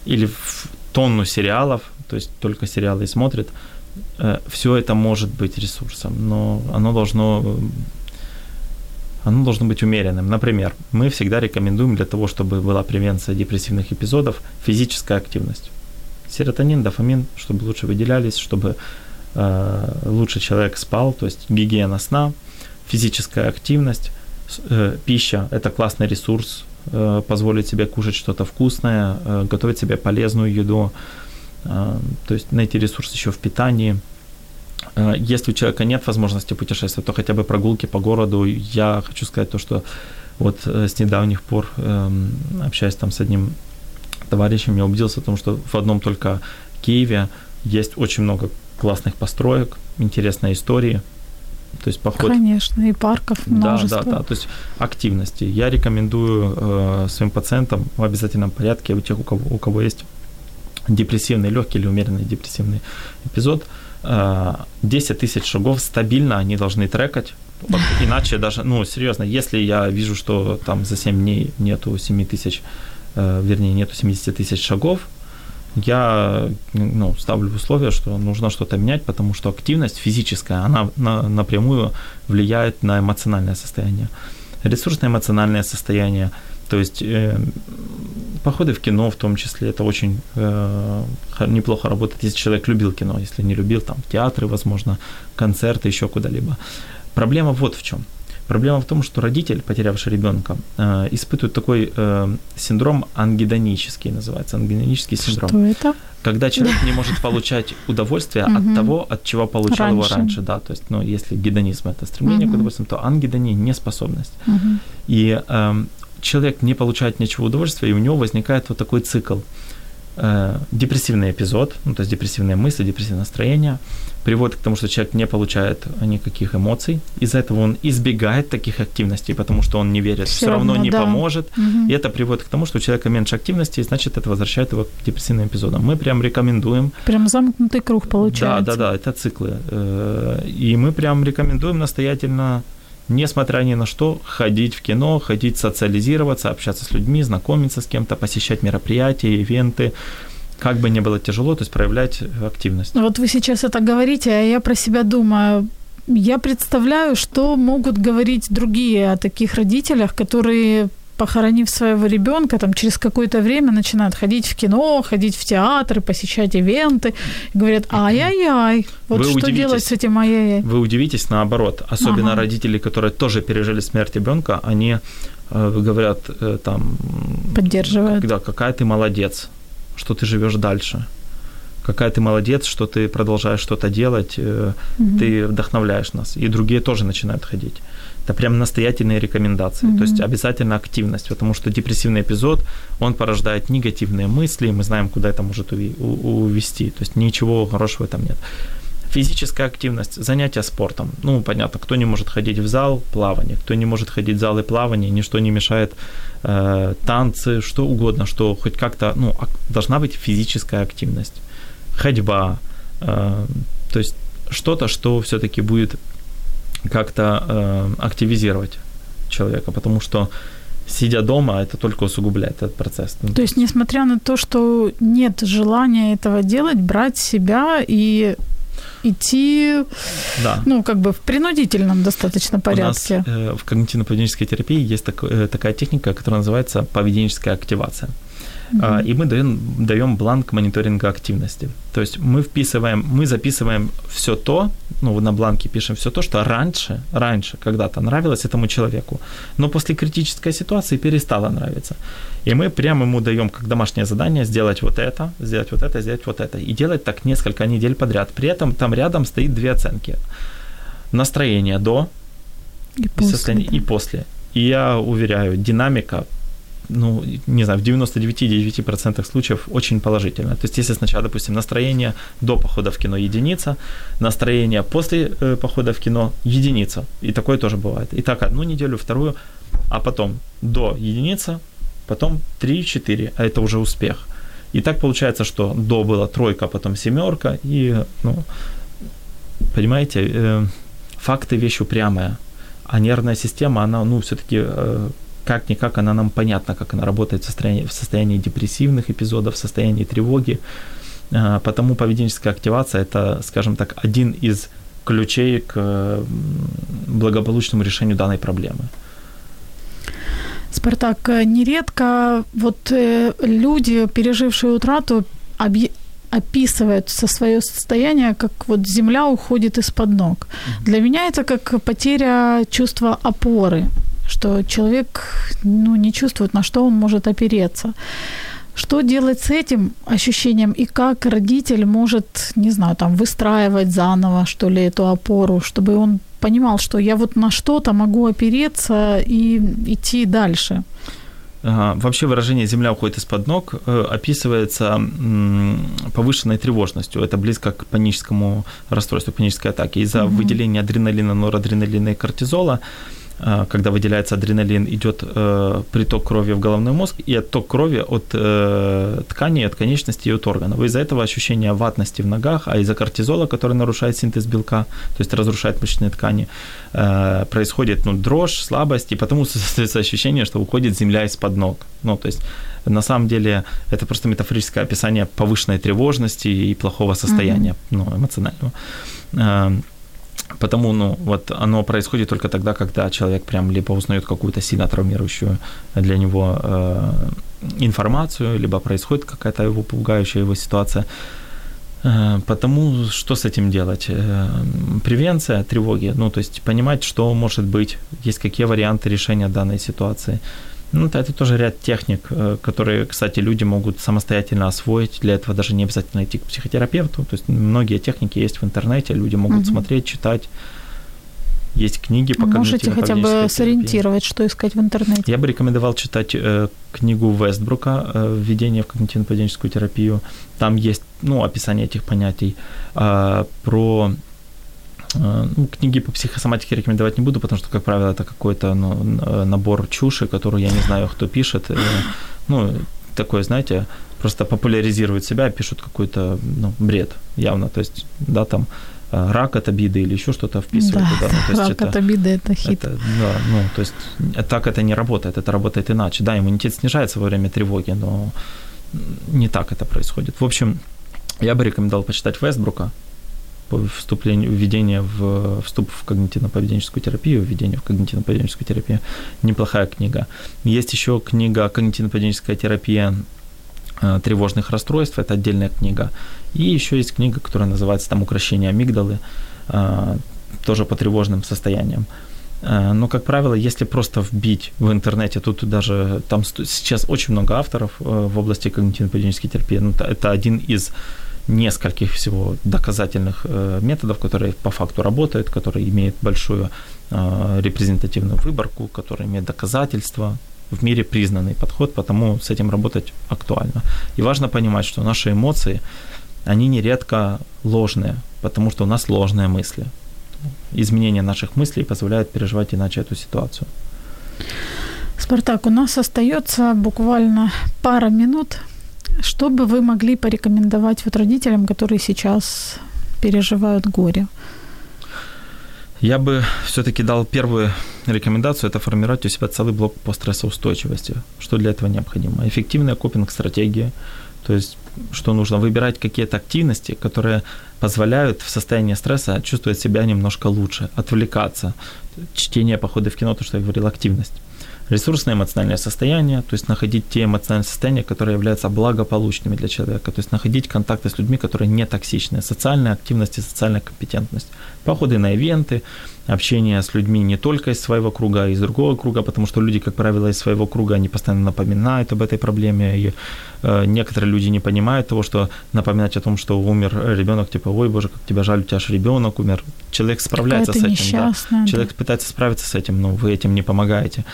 или в тонну сериалов, то есть только сериалы и смотрит. Э, все это может быть ресурсом, но оно должно оно должно быть умеренным. Например, мы всегда рекомендуем для того, чтобы была превенция депрессивных эпизодов, физическая активность. Серотонин, дофамин, чтобы лучше выделялись, чтобы э, лучше человек спал, то есть гигиена сна, физическая активность, э, пища – это классный ресурс, э, позволить себе кушать что-то вкусное, э, готовить себе полезную еду, э, то есть найти ресурс еще в питании. Э, Если у человека нет возможности путешествовать, то хотя бы прогулки по городу. Я хочу сказать то, что вот э, с недавних пор, эм, общаясь там с одним товарищем, я убедился в том, что в одном только Киеве есть очень много классных построек, интересные истории. То есть поход
Конечно, и парков
да,
множество.
да, да. То есть активности. Я рекомендую э, своим пациентам в обязательном порядке, у тех, у кого, у кого есть депрессивный, легкий или умеренный депрессивный эпизод, э, 10 тысяч шагов стабильно они должны трекать. Иначе даже, ну, серьезно, если я вижу, что там за 7 дней нету 7 тысяч, вернее, нету 70 тысяч шагов, я ну, ставлю условие, что нужно что-то менять, потому что активность физическая, она на, напрямую влияет на эмоциональное состояние. Ресурсное эмоциональное состояние, то есть э, походы в кино в том числе, это очень э, неплохо работает, если человек любил кино, если не любил, там, театры, возможно, концерты, еще куда-либо. Проблема вот в чем. Проблема в том, что родитель, потерявший ребенка, э, испытывает такой э, синдром ангидонический, называется, ангидонический синдром
Что это?
когда человек не может получать удовольствие от того, от чего получал его
Раньше.
да, то есть, ну, если гедонизм это стремление к удовольствию, то ангидония неспособность. И эм, человек не получает ничего удовольствия, и у него возникает вот такой цикл. Э, депрессивный эпизод, ну, то есть депрессивные мысли, депрессивное настроение, приводит к тому, что человек не получает никаких эмоций. Из-за этого он избегает таких активностей, потому что он не верит, все, все равно, равно не да. поможет. Угу. И это приводит к тому, что у человека меньше активности, и значит, это возвращает его к депрессивным эпизодам. Мы прям рекомендуем.
Прям замкнутый круг получается.
Да, да, да, это циклы. Э, и мы прям рекомендуем настоятельно несмотря ни на что, ходить в кино, ходить социализироваться, общаться с людьми, знакомиться с кем-то, посещать мероприятия, ивенты, как бы ни было тяжело, то есть проявлять активность.
Вот вы сейчас это говорите, а я про себя думаю, я представляю, что могут говорить другие о таких родителях, которые похоронив своего ребенка, там через какое-то время начинают ходить в кино, ходить в театры, посещать ивенты, и говорят, ай-яй-яй, вот вы что делать с этим ай-яй-яй?
Вы удивитесь наоборот, особенно ага. родители, которые тоже пережили смерть ребенка, они э, говорят э, там...
Поддерживают.
Да, какая ты молодец, что ты живешь дальше какая ты молодец, что ты продолжаешь что-то делать, угу. ты вдохновляешь нас. И другие тоже начинают ходить. Это прям настоятельные рекомендации. Mm-hmm. То есть обязательно активность, потому что депрессивный эпизод, он порождает негативные мысли, и мы знаем, куда это может увести. То есть ничего хорошего там нет. Физическая активность, занятия спортом. Ну, понятно, кто не может ходить в зал, плавание, кто не может ходить в залы плавания, ничто не мешает э, танцы, что угодно, что хоть как-то, ну, должна быть физическая активность. Ходьба, э, то есть что-то, что все-таки будет как-то э, активизировать человека, потому что сидя дома, это только усугубляет этот процесс.
То есть, несмотря на то, что нет желания этого делать, брать себя и идти, да. ну, как бы в принудительном достаточно порядке.
У нас э, в когнитивно-поведенческой терапии есть так, э, такая техника, которая называется поведенческая активация. Mm-hmm. И мы даем, даем бланк мониторинга активности. То есть мы вписываем, мы записываем все то, ну, на бланке пишем все то, что раньше, раньше когда-то нравилось этому человеку, но после критической ситуации перестало нравиться. И мы прямо ему даем как домашнее задание сделать вот это, сделать вот это, сделать вот это. И делать так несколько недель подряд. При этом там рядом стоит две оценки. Настроение до
и после.
И, и после. И я уверяю, динамика ну, не знаю, в 99,9% случаев очень положительно. То есть, если сначала, допустим, настроение до похода в кино единица, настроение после э, похода в кино единица. И такое тоже бывает. И так одну неделю, вторую, а потом до единица, потом 3-4, а это уже успех. И так получается, что до была тройка, потом семерка, и, ну, понимаете, э, факты вещь упрямая, а нервная система, она, ну, все-таки э, как-никак она нам понятна, как она работает в состоянии, в состоянии депрессивных эпизодов, в состоянии тревоги. А, потому поведенческая активация – это, скажем так, один из ключей к благополучному решению данной проблемы.
Спартак, нередко вот э, люди, пережившие утрату, объ... описывают со свое состояние, как вот земля уходит из-под ног. Для меня это как потеря чувства опоры что человек ну, не чувствует, на что он может опереться. Что делать с этим ощущением и как родитель может, не знаю, там выстраивать заново, что ли, эту опору, чтобы он понимал, что я вот на что-то могу опереться и идти дальше.
Вообще выражение «земля уходит из-под ног» э, описывается повышенной тревожностью. Это близко к паническому расстройству, панической атаке. Из-за угу. выделения адреналина, норадреналина и кортизола когда выделяется адреналин, идет э, приток крови в головной мозг и отток крови от э, тканей, от конечностей и от органов. Из-за этого ощущение ватности в ногах, а из-за кортизола, который нарушает синтез белка, то есть разрушает мышечные ткани, э, происходит ну, дрожь, слабость, и потому создается ощущение, что уходит земля из-под ног. Ну, то есть на самом деле это просто метафорическое описание повышенной тревожности и плохого состояния mm-hmm. ну, эмоционального. Потому, ну, вот оно происходит только тогда, когда человек прям либо узнает какую-то сильно травмирующую для него э, информацию, либо происходит какая-то его пугающая его ситуация. Э, потому что с этим делать? Э, превенция тревоги, ну, то есть понимать, что может быть, есть какие варианты решения данной ситуации. Ну, это тоже ряд техник, э, которые, кстати, люди могут самостоятельно освоить. Для этого даже не обязательно идти к психотерапевту. То есть многие техники есть в интернете, люди могут угу. смотреть, читать. есть книги по
Можете хотя бы
когнитивно-поведенческой
сориентировать, что искать в интернете.
Я бы рекомендовал читать э, книгу Вестбрука э, «Введение в когнитивно-поведенческую терапию». Там есть ну, описание этих понятий. А, про э, ну, книги по психосоматике рекомендовать не буду, потому что, как правило, это какой-то ну, э, набор чуши, которую я не знаю, кто пишет. Э, Ну, такое, знаете, просто популяризируют себя, пишут какой-то ну, бред явно. То есть, да, там э, рак от обиды или еще что-то вписывают
да,
туда. Ну, то есть
рак от обиды – это хит.
это, да, ну, то есть э, так это не работает, это работает иначе. Да, иммунитет снижается во время тревоги, но не так это происходит. В общем, я бы рекомендовал почитать Вестбрука по вступлению, введение в вступ в когнитивно-поведенческую терапию, введение в когнитивно-поведенческую терапию. Неплохая книга. Есть еще книга «Когнитивно-поведенческая терапия э, тревожных расстройств», это отдельная книга. И еще есть книга, которая называется там «Укращение амигдалы», э, тоже по тревожным состояниям. Э, Но, как правило, если просто вбить в интернете, тут даже там сейчас очень много авторов в области когнитивно-поведенческой терапии. Ну, это один из нескольких всего доказательных э, методов, которые по факту работают, которые имеют большую э, репрезентативную выборку, которые имеют доказательства, в мире признанный подход, потому с этим работать актуально. И важно понимать, что наши эмоции, они нередко ложные, потому что у нас ложные мысли. Изменение наших мыслей позволяет переживать иначе эту ситуацию.
Спартак, у нас остается буквально пара минут. Что бы вы могли порекомендовать вот родителям, которые сейчас переживают горе?
Я бы все-таки дал первую рекомендацию, это формировать у себя целый блок по стрессоустойчивости. Что для этого необходимо? Эффективная копинг-стратегия, то есть что нужно выбирать какие-то активности, которые позволяют в состоянии стресса чувствовать себя немножко лучше, отвлекаться. Чтение, походы в кино, то, что я говорил, активность. Ресурсное эмоциональное состояние, то есть находить те эмоциональные состояния, которые являются благополучными для человека, то есть находить контакты с людьми, которые не токсичные, социальная активность и социальная компетентность, походы на ивенты, общение с людьми не только из своего круга, а из другого круга, потому что люди, как правило, из своего круга, они постоянно напоминают об этой проблеме, и э, некоторые люди не понимают того, что напоминать о том, что умер ребенок, типа, ой, боже, как тебя жаль, у тебя же ребенок умер. Человек справляется с этим, да. Человек пытается справиться с этим, но вы этим не помогаете.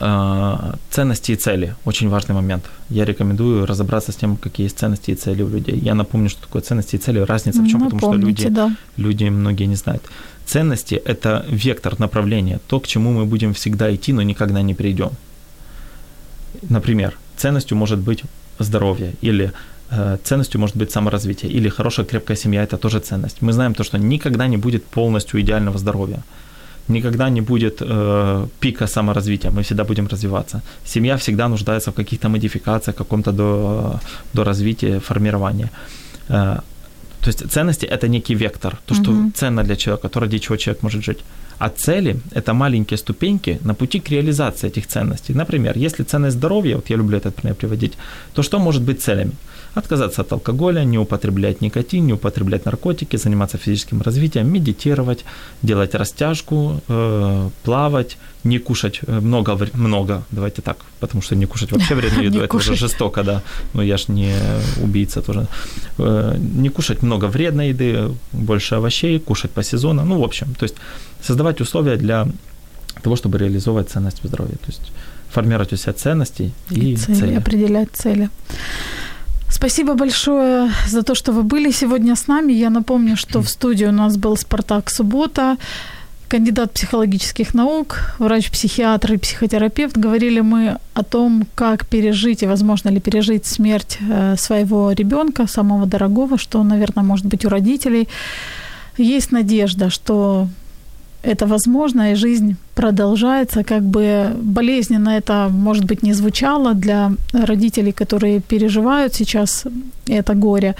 А, Ценности и цели – очень важный момент. Я рекомендую разобраться с тем, какие есть ценности и цели у людей. Я напомню, что такое ценности и цели. Разница в чем? Потому что
Напомните,
люди,
да.
люди многие не знают. Ценности – это вектор направления, то, к чему мы будем всегда идти, но никогда не придем. Например, ценностью может быть здоровье или э, ценностью может быть саморазвитие или хорошая крепкая семья – это тоже ценность. Мы знаем то, что никогда не будет полностью идеального здоровья никогда не будет э, пика саморазвития, мы всегда будем развиваться. Семья всегда нуждается в каких-то модификациях, каком-то до, до развития, формирования. Э, то есть ценности – это некий вектор, то, что
Мгм.
ценно для человека, то, ради чего человек может жить. А цели – это маленькие ступеньки на пути к реализации этих ценностей. Например, если ценность здоровья, вот я люблю этот пример приводить, то что может быть целями? Отказаться от алкоголя, не употреблять никотин, не употреблять наркотики, заниматься физическим развитием, медитировать, делать растяжку, э, плавать, не кушать э, много, много, давайте так, потому что не кушать вообще вредно еду, это уже жестоко, да, но я ж не убийца тоже. Э, Не кушать много вредной еды, больше овощей, кушать по сезону, ну, в общем, то есть создавать условия для того, чтобы реализовывать ценность в здоровье, то есть формировать у себя ценности и,
И цели,
цели.
определять цели. Спасибо большое за то, что вы были сегодня с нами. Я напомню, что в студии у нас был Спартак Суббота, кандидат психологических наук, врач-психиатр и психотерапевт. Говорили мы о том, как пережить и возможно ли пережить смерть э, своего ребенка, самого дорогого, что, наверное, может быть у родителей. Есть надежда, что это возможно, и жизнь продолжается, как бы болезненно это, может быть, не звучало для родителей, которые переживают сейчас это горе.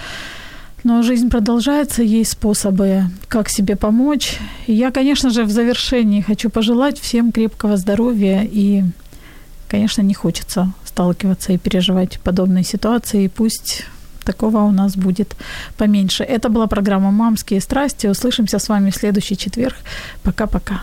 Но жизнь продолжается, есть способы, как себе помочь. И я, конечно же, в завершении хочу пожелать всем крепкого здоровья и, конечно, не хочется сталкиваться и переживать подобные ситуации. И пусть такого у нас будет поменьше. Это была программа «Мамские страсти». Услышимся с вами в следующий четверг. Пока-пока.